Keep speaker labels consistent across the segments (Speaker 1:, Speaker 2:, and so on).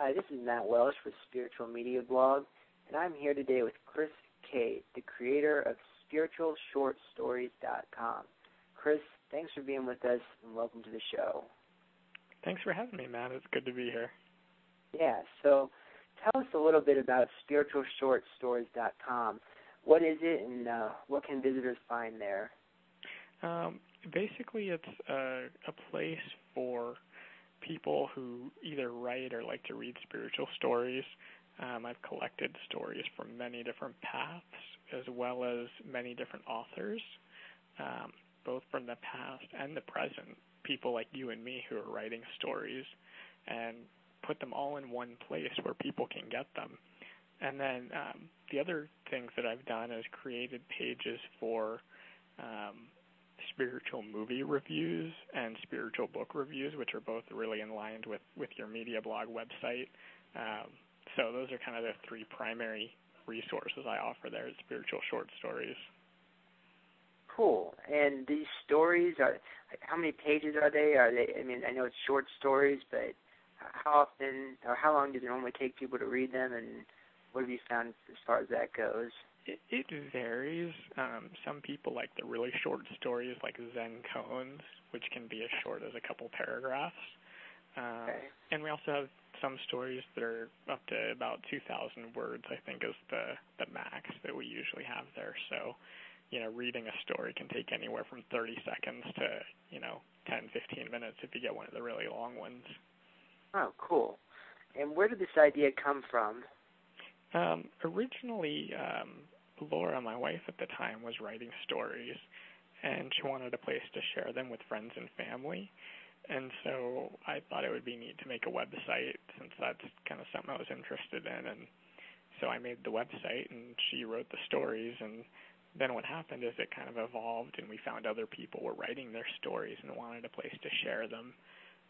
Speaker 1: Hi, this is Matt Welsh with Spiritual Media Blog, and I'm here today with Chris Cade, the creator of SpiritualShortStories.com. Chris, thanks for being with us, and welcome to the show.
Speaker 2: Thanks for having me, Matt. It's good to be here.
Speaker 1: Yeah, so tell us a little bit about SpiritualShortStories.com. What is it, and uh, what can visitors find there?
Speaker 2: Um, basically, it's a, a place for people who either write or like to read spiritual stories. Um, I've collected stories from many different paths as well as many different authors, um, both from the past and the present. People like you and me who are writing stories and put them all in one place where people can get them. And then um, the other things that I've done is created pages for um, spiritual movie reviews and spiritual book reviews, which are both really in line with, with your media blog website. Um, so those are kind of the three primary resources I offer there at Spiritual Short Stories.
Speaker 1: Cool. And these stories are how many pages are they? Are they? I mean, I know it's short stories, but how often or how long does it normally take people to read them? And what have you found as far as that goes?
Speaker 2: It, it varies. Um, some people like the really short stories, like Zen Koans, which can be as short as a couple paragraphs.
Speaker 1: Um, okay.
Speaker 2: And we also have some stories that are up to about 2,000 words. I think is the the max that we usually have there. So, you know, reading a story can take anywhere from 30 seconds to you know 10, 15 minutes if you get one of the really long ones.
Speaker 1: Oh, cool. And where did this idea come from?
Speaker 2: Um, originally, um, Laura, my wife at the time, was writing stories, and she wanted a place to share them with friends and family. And so I thought it would be neat to make a website since that's kind of something I was interested in. And so I made the website, and she wrote the stories. And then what happened is it kind of evolved, and we found other people were writing their stories and wanted a place to share them.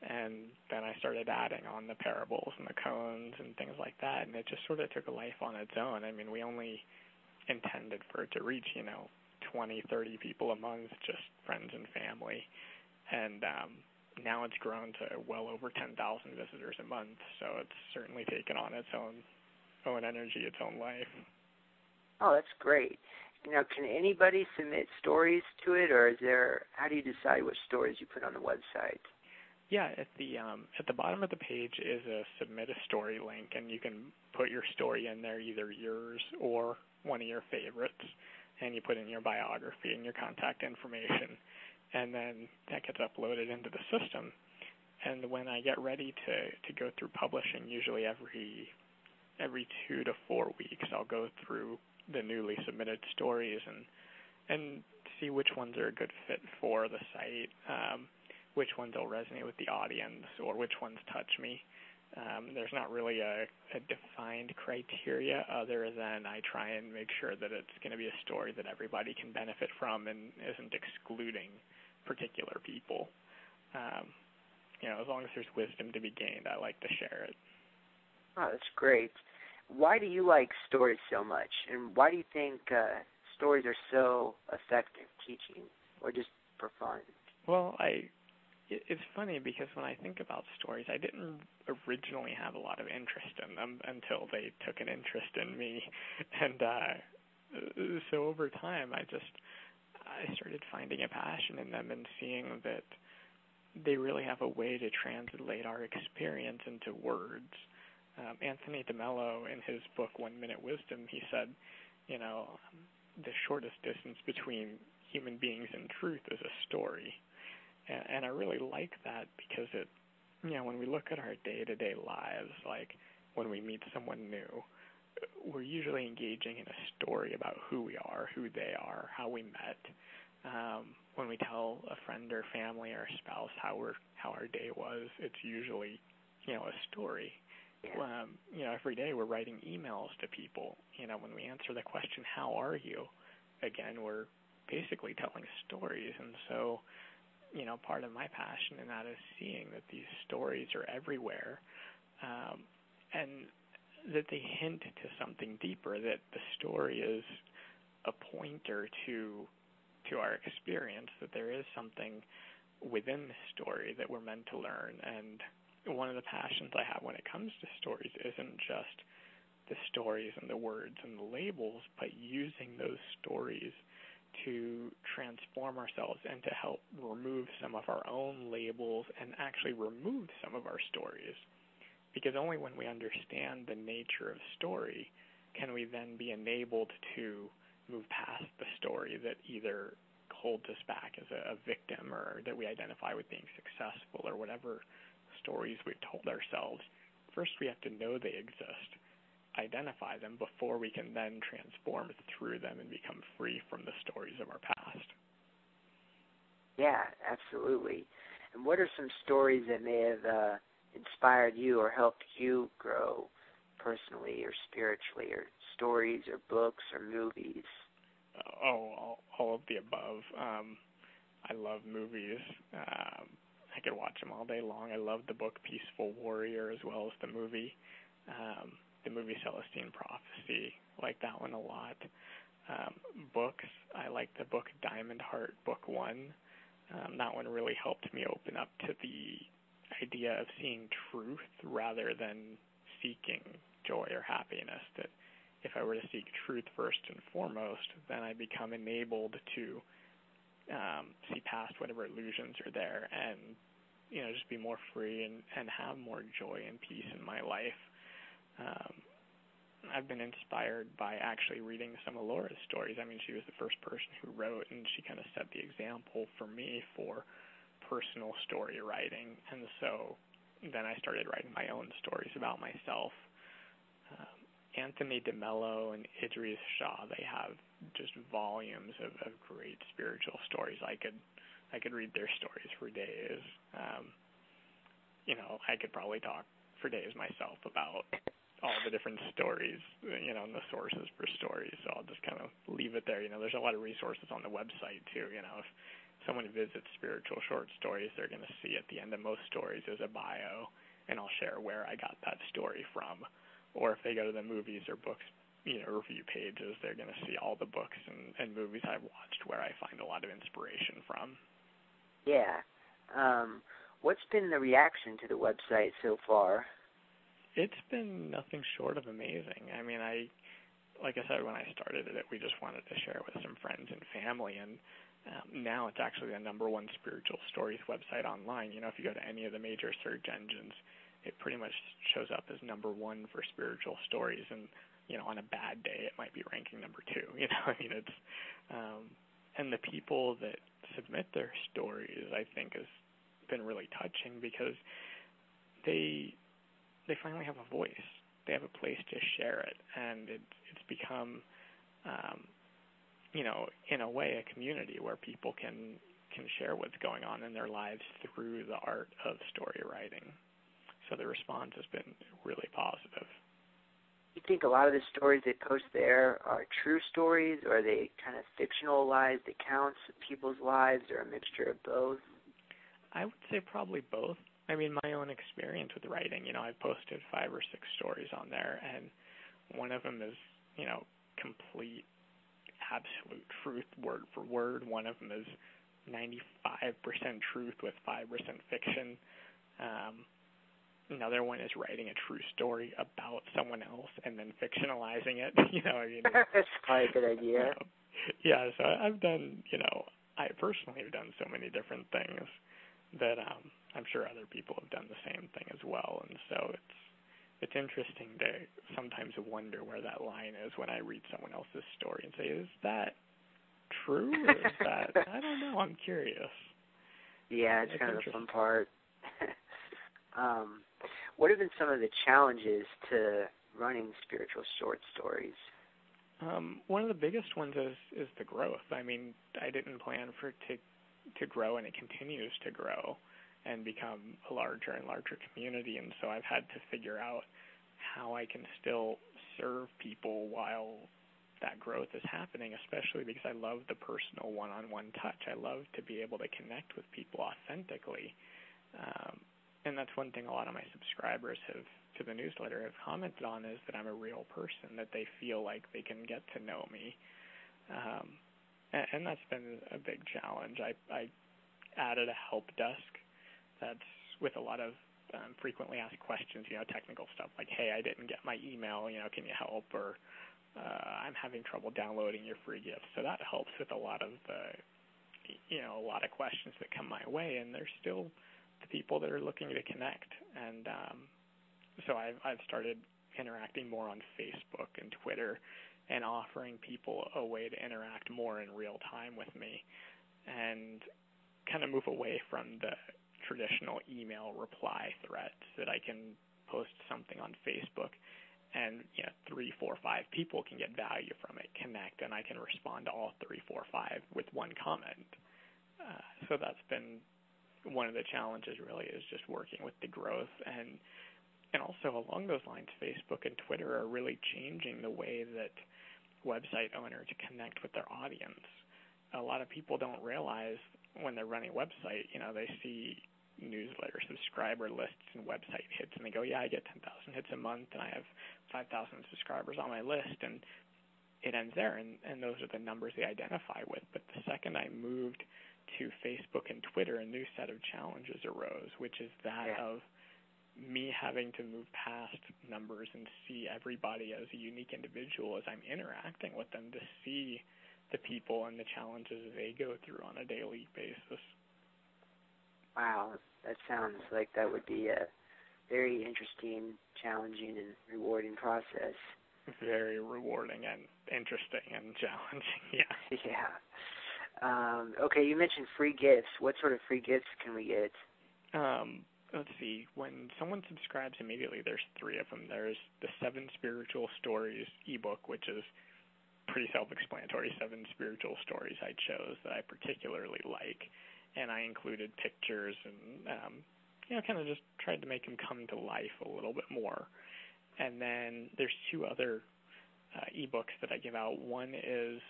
Speaker 2: And then I started adding on the parables and the koans and things like that, and it just sort of took a life on its own. I mean, we only intended for it to reach, you know, 20, 30 people a month, just friends and family. And um, now it's grown to well over 10,000 visitors a month. So it's certainly taken on its own own energy, its own life.
Speaker 1: Oh, that's great. Now, can anybody submit stories to it, or is there? How do you decide which stories you put on the website?
Speaker 2: Yeah, at the um, at the bottom of the page is a submit a story link, and you can put your story in there, either yours or one of your favorites, and you put in your biography and your contact information, and then that gets uploaded into the system. And when I get ready to to go through publishing, usually every every two to four weeks, I'll go through the newly submitted stories and and see which ones are a good fit for the site, um, which ones will resonate with the audience, or which ones touch me. Um, there's not really a, a defined criteria other than I try and make sure that it's going to be a story that everybody can benefit from and isn't excluding particular people. Um, you know, as long as there's wisdom to be gained, I like to share it.
Speaker 1: Oh, that's great. Why do you like stories so much, and why do you think uh, stories are so effective teaching, or just for fun?
Speaker 2: Well, I it's funny because when I think about stories, I didn't originally have a lot of interest in them until they took an interest in me, and uh, so over time, I just I started finding a passion in them and seeing that they really have a way to translate our experience into words. Um, Anthony DeMello, in his book One Minute Wisdom, he said, you know, the shortest distance between human beings and truth is a story and, and I really like that because it, you know, when we look at our day-to-day lives, like when we meet someone new, we're usually engaging in a story about who we are, who they are, how we met. Um, when we tell a friend or family or spouse how we're how our day was, it's usually, you know, a story.
Speaker 1: Yeah.
Speaker 2: Um, you know, every day we're writing emails to people. You know, when we answer the question, "How are you?" Again, we're basically telling stories, and so you know, part of my passion in that is seeing that these stories are everywhere, um, and that they hint to something deeper. That the story is a pointer to to our experience. That there is something within the story that we're meant to learn, and one of the passions I have when it comes to stories isn't just the stories and the words and the labels, but using those stories to transform ourselves and to help remove some of our own labels and actually remove some of our stories. Because only when we understand the nature of story can we then be enabled to move past the story that either holds us back as a, a victim or that we identify with being successful or whatever stories we've told ourselves. First, we have to know they exist identify them before we can then transform through them and become free from the stories of our past.
Speaker 1: Yeah, absolutely. And what are some stories that may have uh, inspired you or helped you grow personally or spiritually, or stories or books or movies?
Speaker 2: Oh, all, all of the above. Um, I love movies. Um, I could watch them all day long. I love the book Peaceful Warrior as well as the movie. Um, the movie Celestine Prophecy. Like that one a lot. Um, books, I like the book Diamond Heart, Book One. Um, that one really helped me open up to the idea of seeing truth rather than seeking joy or happiness. That if I were to seek truth first and foremost, then I become enabled to um, see past whatever illusions are there and you know just be more free and and have more joy and peace in my life um, I've been inspired by actually reading some of Laura's stories. I mean, she was the first person who wrote, and she kind of set the example for me for personal story writing. And so then I started writing my own stories about myself. Um, Anthony DeMello and Idries Shah, they have just volumes of, of great spiritual stories. I could I could read their stories for days. Um, you know, I could probably talk for days myself about all the different stories, you know, and the sources for stories. So I'll just kind of leave it there. You know, there's a lot of resources on the website too. You know, if someone visits spiritual short stories, they're going to see at the end of most stories is a bio, and I'll share where I got that story from. Or if they go to the movies or books, you know, review pages, they're going to see all the books and, and movies I've watched where I find a lot of inspiration from.
Speaker 1: Yeah. Um, what's been the reaction to the website so far?
Speaker 2: It's been nothing short of amazing. I mean, I like I said when I started it, we just wanted to share it with some friends and family, and um, now it's actually the number one spiritual stories website online. You know, if you go to any of the major search engines, it pretty much shows up as number one for spiritual stories, and you know, on a bad day, it might be ranking number two. You know, I mean, it's um, and the people that submit their stories, I think, has been really touching because they they finally have a voice. They have a place to share it, and it, it's become, um, you know, in a way, a community where people can can share what's going on in their lives through the art of story writing. So the response has been really positive.
Speaker 1: You think a lot of the stories they post there are true stories, or are they kind of fictionalized accounts of people's lives, or a mixture of both?
Speaker 2: I would say probably both. I mean, my own experience with writing, you know, I've posted five or six stories on there, and one of them is, you know, complete, absolute truth, word for word. One of them is 95% truth with 5% fiction. Um, another one is writing a true story about someone else and then fictionalizing it. you know, I mean,
Speaker 1: that's quite a good idea. You know,
Speaker 2: yeah, so I've done, you know, I personally have done so many different things that um, I'm sure other people have done the same thing as well, and so it's it's interesting to sometimes wonder where that line is when I read someone else's story and say, "Is that true? Or is that I don't know. I'm curious."
Speaker 1: Yeah, it's, it's kind of the fun part. um, what have been some of the challenges to running spiritual short stories?
Speaker 2: Um, one of the biggest ones is is the growth. I mean, I didn't plan for it to to grow, and it continues to grow and become a larger and larger community. And so I've had to figure out how I can still serve people while that growth is happening, especially because I love the personal one-on-one touch. I love to be able to connect with people authentically. Um, and that's one thing a lot of my subscribers have to the newsletter have commented on is that I'm a real person, that they feel like they can get to know me. Um, and, and that's been a big challenge. I, I added a help desk that's with a lot of um, frequently asked questions, you know, technical stuff like, "Hey, I didn't get my email. You know, can you help?" or uh, "I'm having trouble downloading your free gift." So that helps with a lot of the, you know, a lot of questions that come my way, and there's still the people that are looking to connect, and um, so I've I've started interacting more on Facebook and Twitter, and offering people a way to interact more in real time with me, and kind of move away from the traditional email reply threads that I can post something on Facebook and you know three, four, five people can get value from it, connect, and I can respond to all three, four, five with one comment. Uh, so that's been one of the challenges. Really, is just working with the growth and and also along those lines, Facebook and Twitter are really changing the way that website owners connect with their audience. A lot of people don't realize when they're running a website, you know, they see newsletter subscriber lists and website hits and they go, yeah, I get 10,000 hits a month and I have 5,000 subscribers on my list and it ends there and, and those are the numbers they identify with. But the second I moved to Facebook and Twitter, a new set of challenges arose, which is that
Speaker 1: yeah.
Speaker 2: of me having to move past numbers and see everybody as a unique individual as I'm interacting with them to see the people and the challenges they go through on a daily basis.
Speaker 1: Wow, that sounds like that would be a very interesting, challenging, and rewarding process.
Speaker 2: Very rewarding and interesting and challenging. Yeah.
Speaker 1: Yeah. Um, okay, you mentioned free gifts. What sort of free gifts can we get?
Speaker 2: Um, let's see. When someone subscribes immediately, there's three of them. There's the Seven Spiritual Stories ebook, which is pretty self-explanatory. Seven spiritual stories I chose that I particularly like and I included pictures and um, you know kind of just tried to make them come to life a little bit more. And then there's two other uh, ebooks that I give out. One is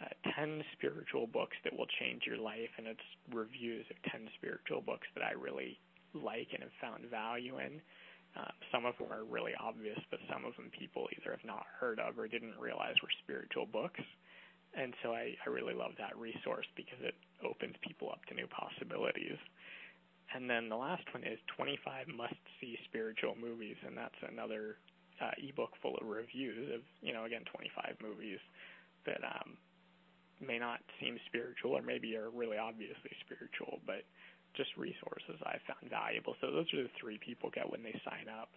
Speaker 2: uh, 10 spiritual books that will change your life, and it's reviews of 10 spiritual books that I really like and have found value in. Uh, some of them are really obvious, but some of them people either have not heard of or didn't realize were spiritual books and so I, I really love that resource because it opens people up to new possibilities. And then the last one is 25 must-see spiritual movies, and that's another uh, ebook full of reviews of, you know, again, 25 movies that um, may not seem spiritual or maybe are really obviously spiritual, but just resources I found valuable. So those are the three people get when they sign up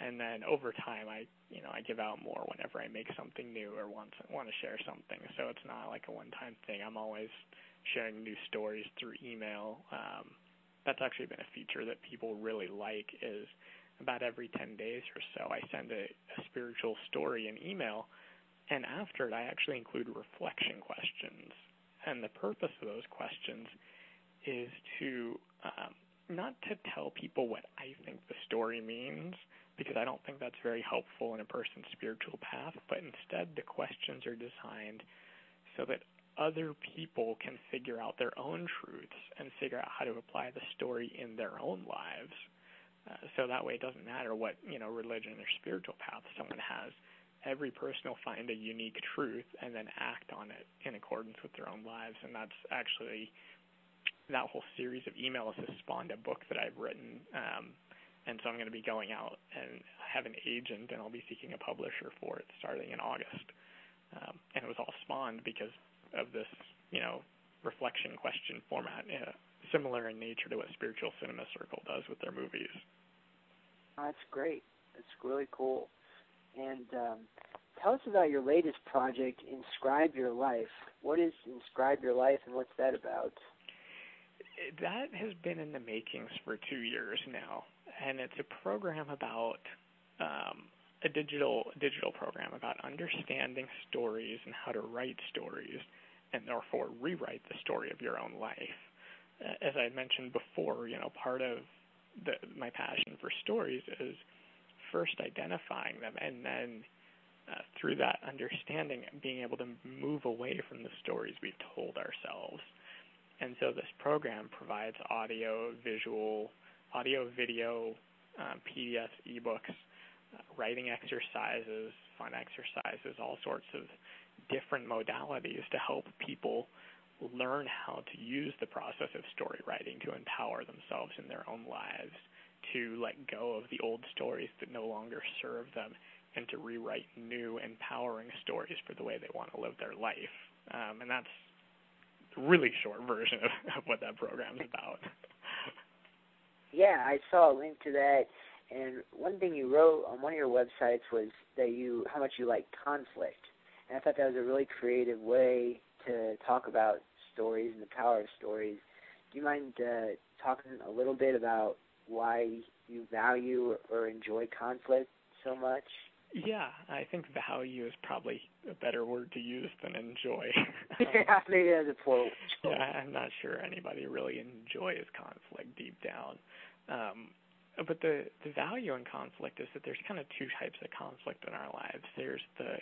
Speaker 2: and then over time I you know I give out more whenever I make something new or want to, want to share something. So it's not like a one time thing. I'm always sharing new stories through email. Um, that's actually been a feature that people really like is about every 10 days or so I send a, a spiritual story in email. And after it I actually include reflection questions. And the purpose of those questions is to um, not to tell people what I think the story means because I don't think that's very helpful in a person's spiritual path, but instead the questions are designed so that other people can figure out their own truths and figure out how to apply the story in their own lives. Uh, so that way it doesn't matter what, you know, religion or spiritual path someone has. Every person will find a unique truth and then act on it in accordance with their own lives. And that's actually that whole series of emails has spawned a book that I've written um, and so I'm going to be going out and have an agent, and I'll be seeking a publisher for it starting in August. Um, and it was all spawned because of this, you know, reflection question format, uh, similar in nature to what Spiritual Cinema Circle does with their movies.
Speaker 1: Oh, that's great. That's really cool. And um, tell us about your latest project, Inscribe Your Life. What is Inscribe Your Life, and what's that about?
Speaker 2: That has been in the makings for two years now and it's a program about um, a digital digital program about understanding stories and how to write stories, and therefore rewrite the story of your own life. As I mentioned before, you know, part of the, my passion for stories is first identifying them, and then uh, through that understanding, being able to move away from the stories we've told ourselves. And so this program provides audio, visual, audio, video, um, PDFs, ebooks, uh, writing exercises, fun exercises, all sorts of different modalities to help people learn how to use the process of story writing to empower themselves in their own lives, to let go of the old stories that no longer serve them, and to rewrite new, empowering stories for the way they want to live their life. Um, and that's really short version of, of what that program's about.
Speaker 1: yeah, I saw a link to that. And one thing you wrote on one of your websites was that you how much you like conflict, and I thought that was a really creative way to talk about stories and the power of stories. Do you mind uh, talking a little bit about why you value or enjoy conflict so much?
Speaker 2: Yeah, I think value is probably a better word to use than enjoy.
Speaker 1: yeah, maybe that's a poor
Speaker 2: Yeah, I'm not sure anybody really enjoys conflict deep down. Um, but the the value in conflict is that there's kind of two types of conflict in our lives. There's the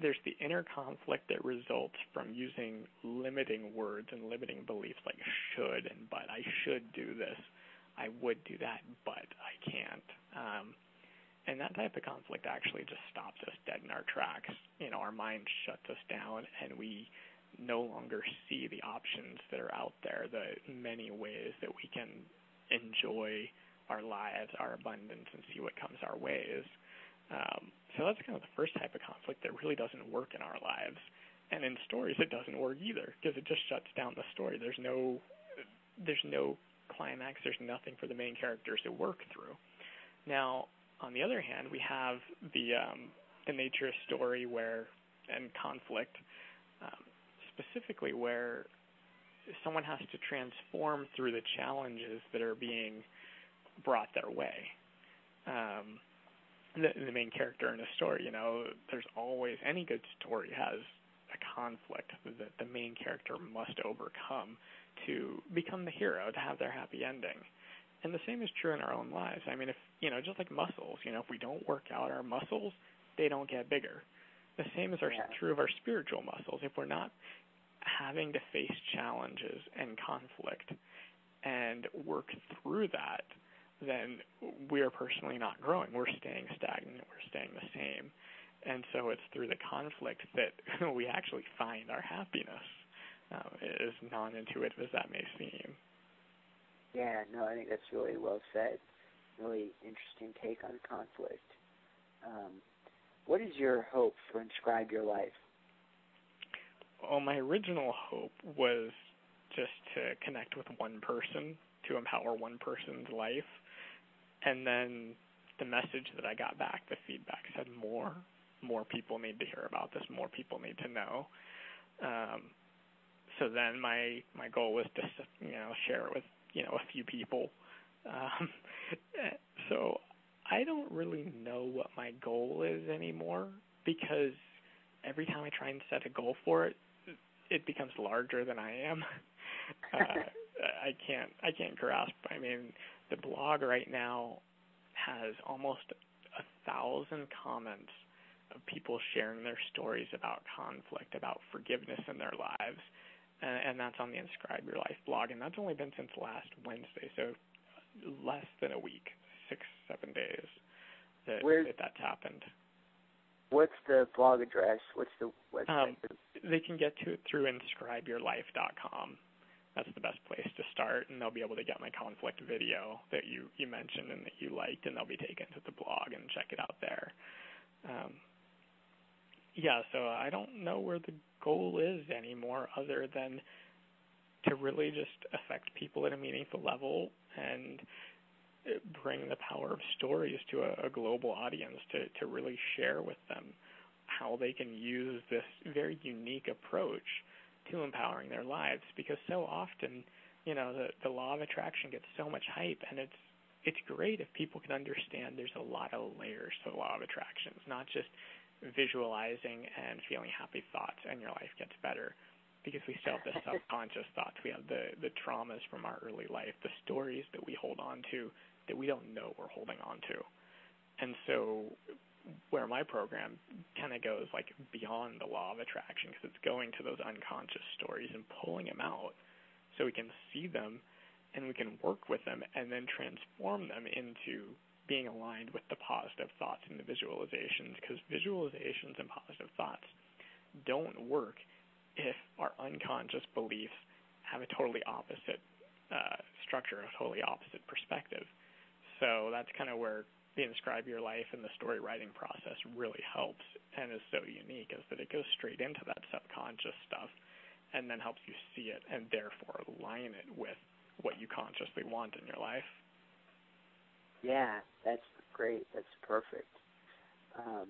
Speaker 2: there's the inner conflict that results from using limiting words and limiting beliefs like should and but. I should do this. I would do that, but I can't. Um, and that type of conflict actually just stops us dead in our tracks. You know, our mind shuts us down, and we no longer see the options that are out there, the many ways that we can enjoy our lives, our abundance, and see what comes our ways. Um, so that's kind of the first type of conflict that really doesn't work in our lives. And in stories, it doesn't work either because it just shuts down the story. There's no, there's no climax. There's nothing for the main characters to work through. Now, on the other hand, we have the um, the nature of story where and conflict, um, specifically where someone has to transform through the challenges that are being brought their way. Um, the, the main character in a story, you know, there's always any good story has a conflict that the main character must overcome to become the hero, to have their happy ending. And the same is true in our own lives. I mean, if you know, just like muscles, you know, if we don't work out our muscles, they don't get bigger. The same is our,
Speaker 1: yeah.
Speaker 2: true of our spiritual muscles. If we're not having to face challenges and conflict and work through that, then we're personally not growing. We're staying stagnant. We're staying the same. And so it's through the conflict that we actually find our happiness, uh, as non intuitive as that may seem.
Speaker 1: Yeah, no, I think that's really well said. Really interesting take on conflict. Um, what is your hope for Inscribe Your Life?
Speaker 2: Well, my original hope was just to connect with one person, to empower one person's life and then the message that I got back, the feedback said more, more people need to hear about this, more people need to know. Um, so then my my goal was to you know share it with you know a few people. Um, so I don't really know what my goal is anymore because every time I try and set a goal for it, it becomes larger than I am. uh, I can't I can't grasp. I mean, the blog right now has almost a thousand comments of people sharing their stories about conflict, about forgiveness in their lives, and, and that's on the Inscribe Your Life blog, and that's only been since last Wednesday, so less than a week, six seven days that, that that's happened.
Speaker 1: What's the blog address? What's the website?
Speaker 2: Um, they can get to it through inscribeyourlife.com that's the best place to start and they'll be able to get my conflict video that you you mentioned and that you liked and they'll be taken to the blog and check it out there um, yeah so i don't know where the goal is anymore other than to really just affect people at a meaningful level and uh, bring the power of stories to a, a global audience to to really share with them how they can use this very unique approach to empowering their lives because so often, you know, the the law of attraction gets so much hype and it's it's great if people can understand there's a lot of layers to the law of attraction. It's not just visualizing and feeling happy thoughts and your life gets better because we still have the subconscious thoughts. We have the the traumas from our early life, the stories that we hold on to that we don't know we're holding on to. And so where my program kind of goes like beyond the law of attraction because it's going to those unconscious stories and pulling them out so we can see them and we can work with them and then transform them into being aligned with the positive thoughts and the visualizations because visualizations and positive thoughts don't work if our unconscious beliefs have a totally opposite uh, structure, a totally opposite perspective. So that's kind of where the Inscribe Your Life and the story writing process really helps and is so unique is that it goes straight into that subconscious stuff and then helps you see it and therefore align it with what you consciously want in your life.
Speaker 1: Yeah, that's great. That's perfect. Um,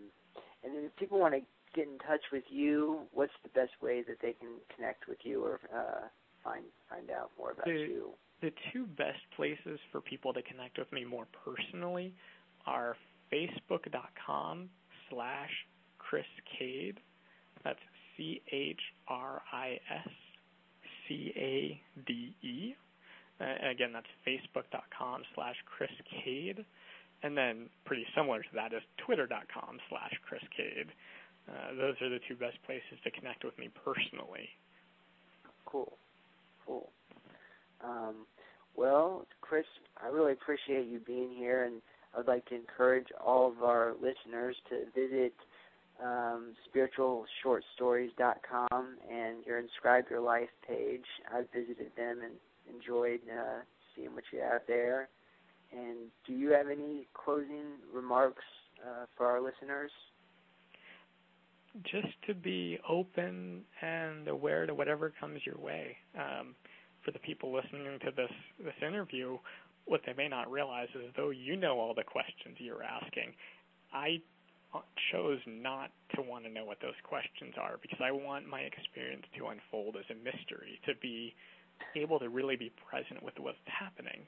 Speaker 1: and then if people want to get in touch with you, what's the best way that they can connect with you or uh, find find out more about
Speaker 2: the,
Speaker 1: you?
Speaker 2: The two best places for people to connect with me more personally are facebook.com slash Chris Cade. That's C H R I S C A D E. Uh, again, that's facebook.com slash Chris Cade. And then pretty similar to that is twitter.com slash Chris Cade. Uh, those are the two best places to connect with me personally.
Speaker 1: Cool. Cool. Um, well, Chris, I really appreciate you being here, and I'd like to encourage all of our listeners to visit um, spiritualshortstories.com and your Inscribe Your Life page. I've visited them and enjoyed uh, seeing what you have there. And do you have any closing remarks uh, for our listeners?
Speaker 2: Just to be open and aware to whatever comes your way. Um, for the people listening to this this interview, what they may not realize is though you know all the questions you're asking, I chose not to want to know what those questions are because I want my experience to unfold as a mystery, to be able to really be present with what's happening.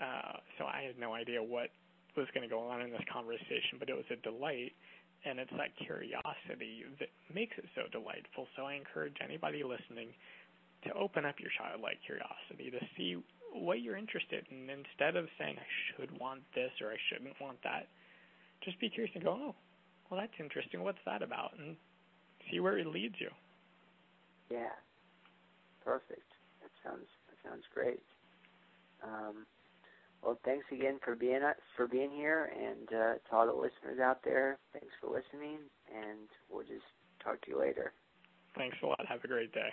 Speaker 2: Uh, so I had no idea what was going to go on in this conversation, but it was a delight, and it's that curiosity that makes it so delightful. So I encourage anybody listening to open up your childlike curiosity to see what you're interested in instead of saying I should want this or I shouldn't want that. Just be curious and go, oh, well that's interesting. What's that about? And see where it leads you.
Speaker 1: Yeah, perfect. Sounds that sounds great. Um, well, thanks again for being for being here, and uh, to all the listeners out there, thanks for listening, and we'll just talk to you later.
Speaker 2: Thanks a lot. Have a great day.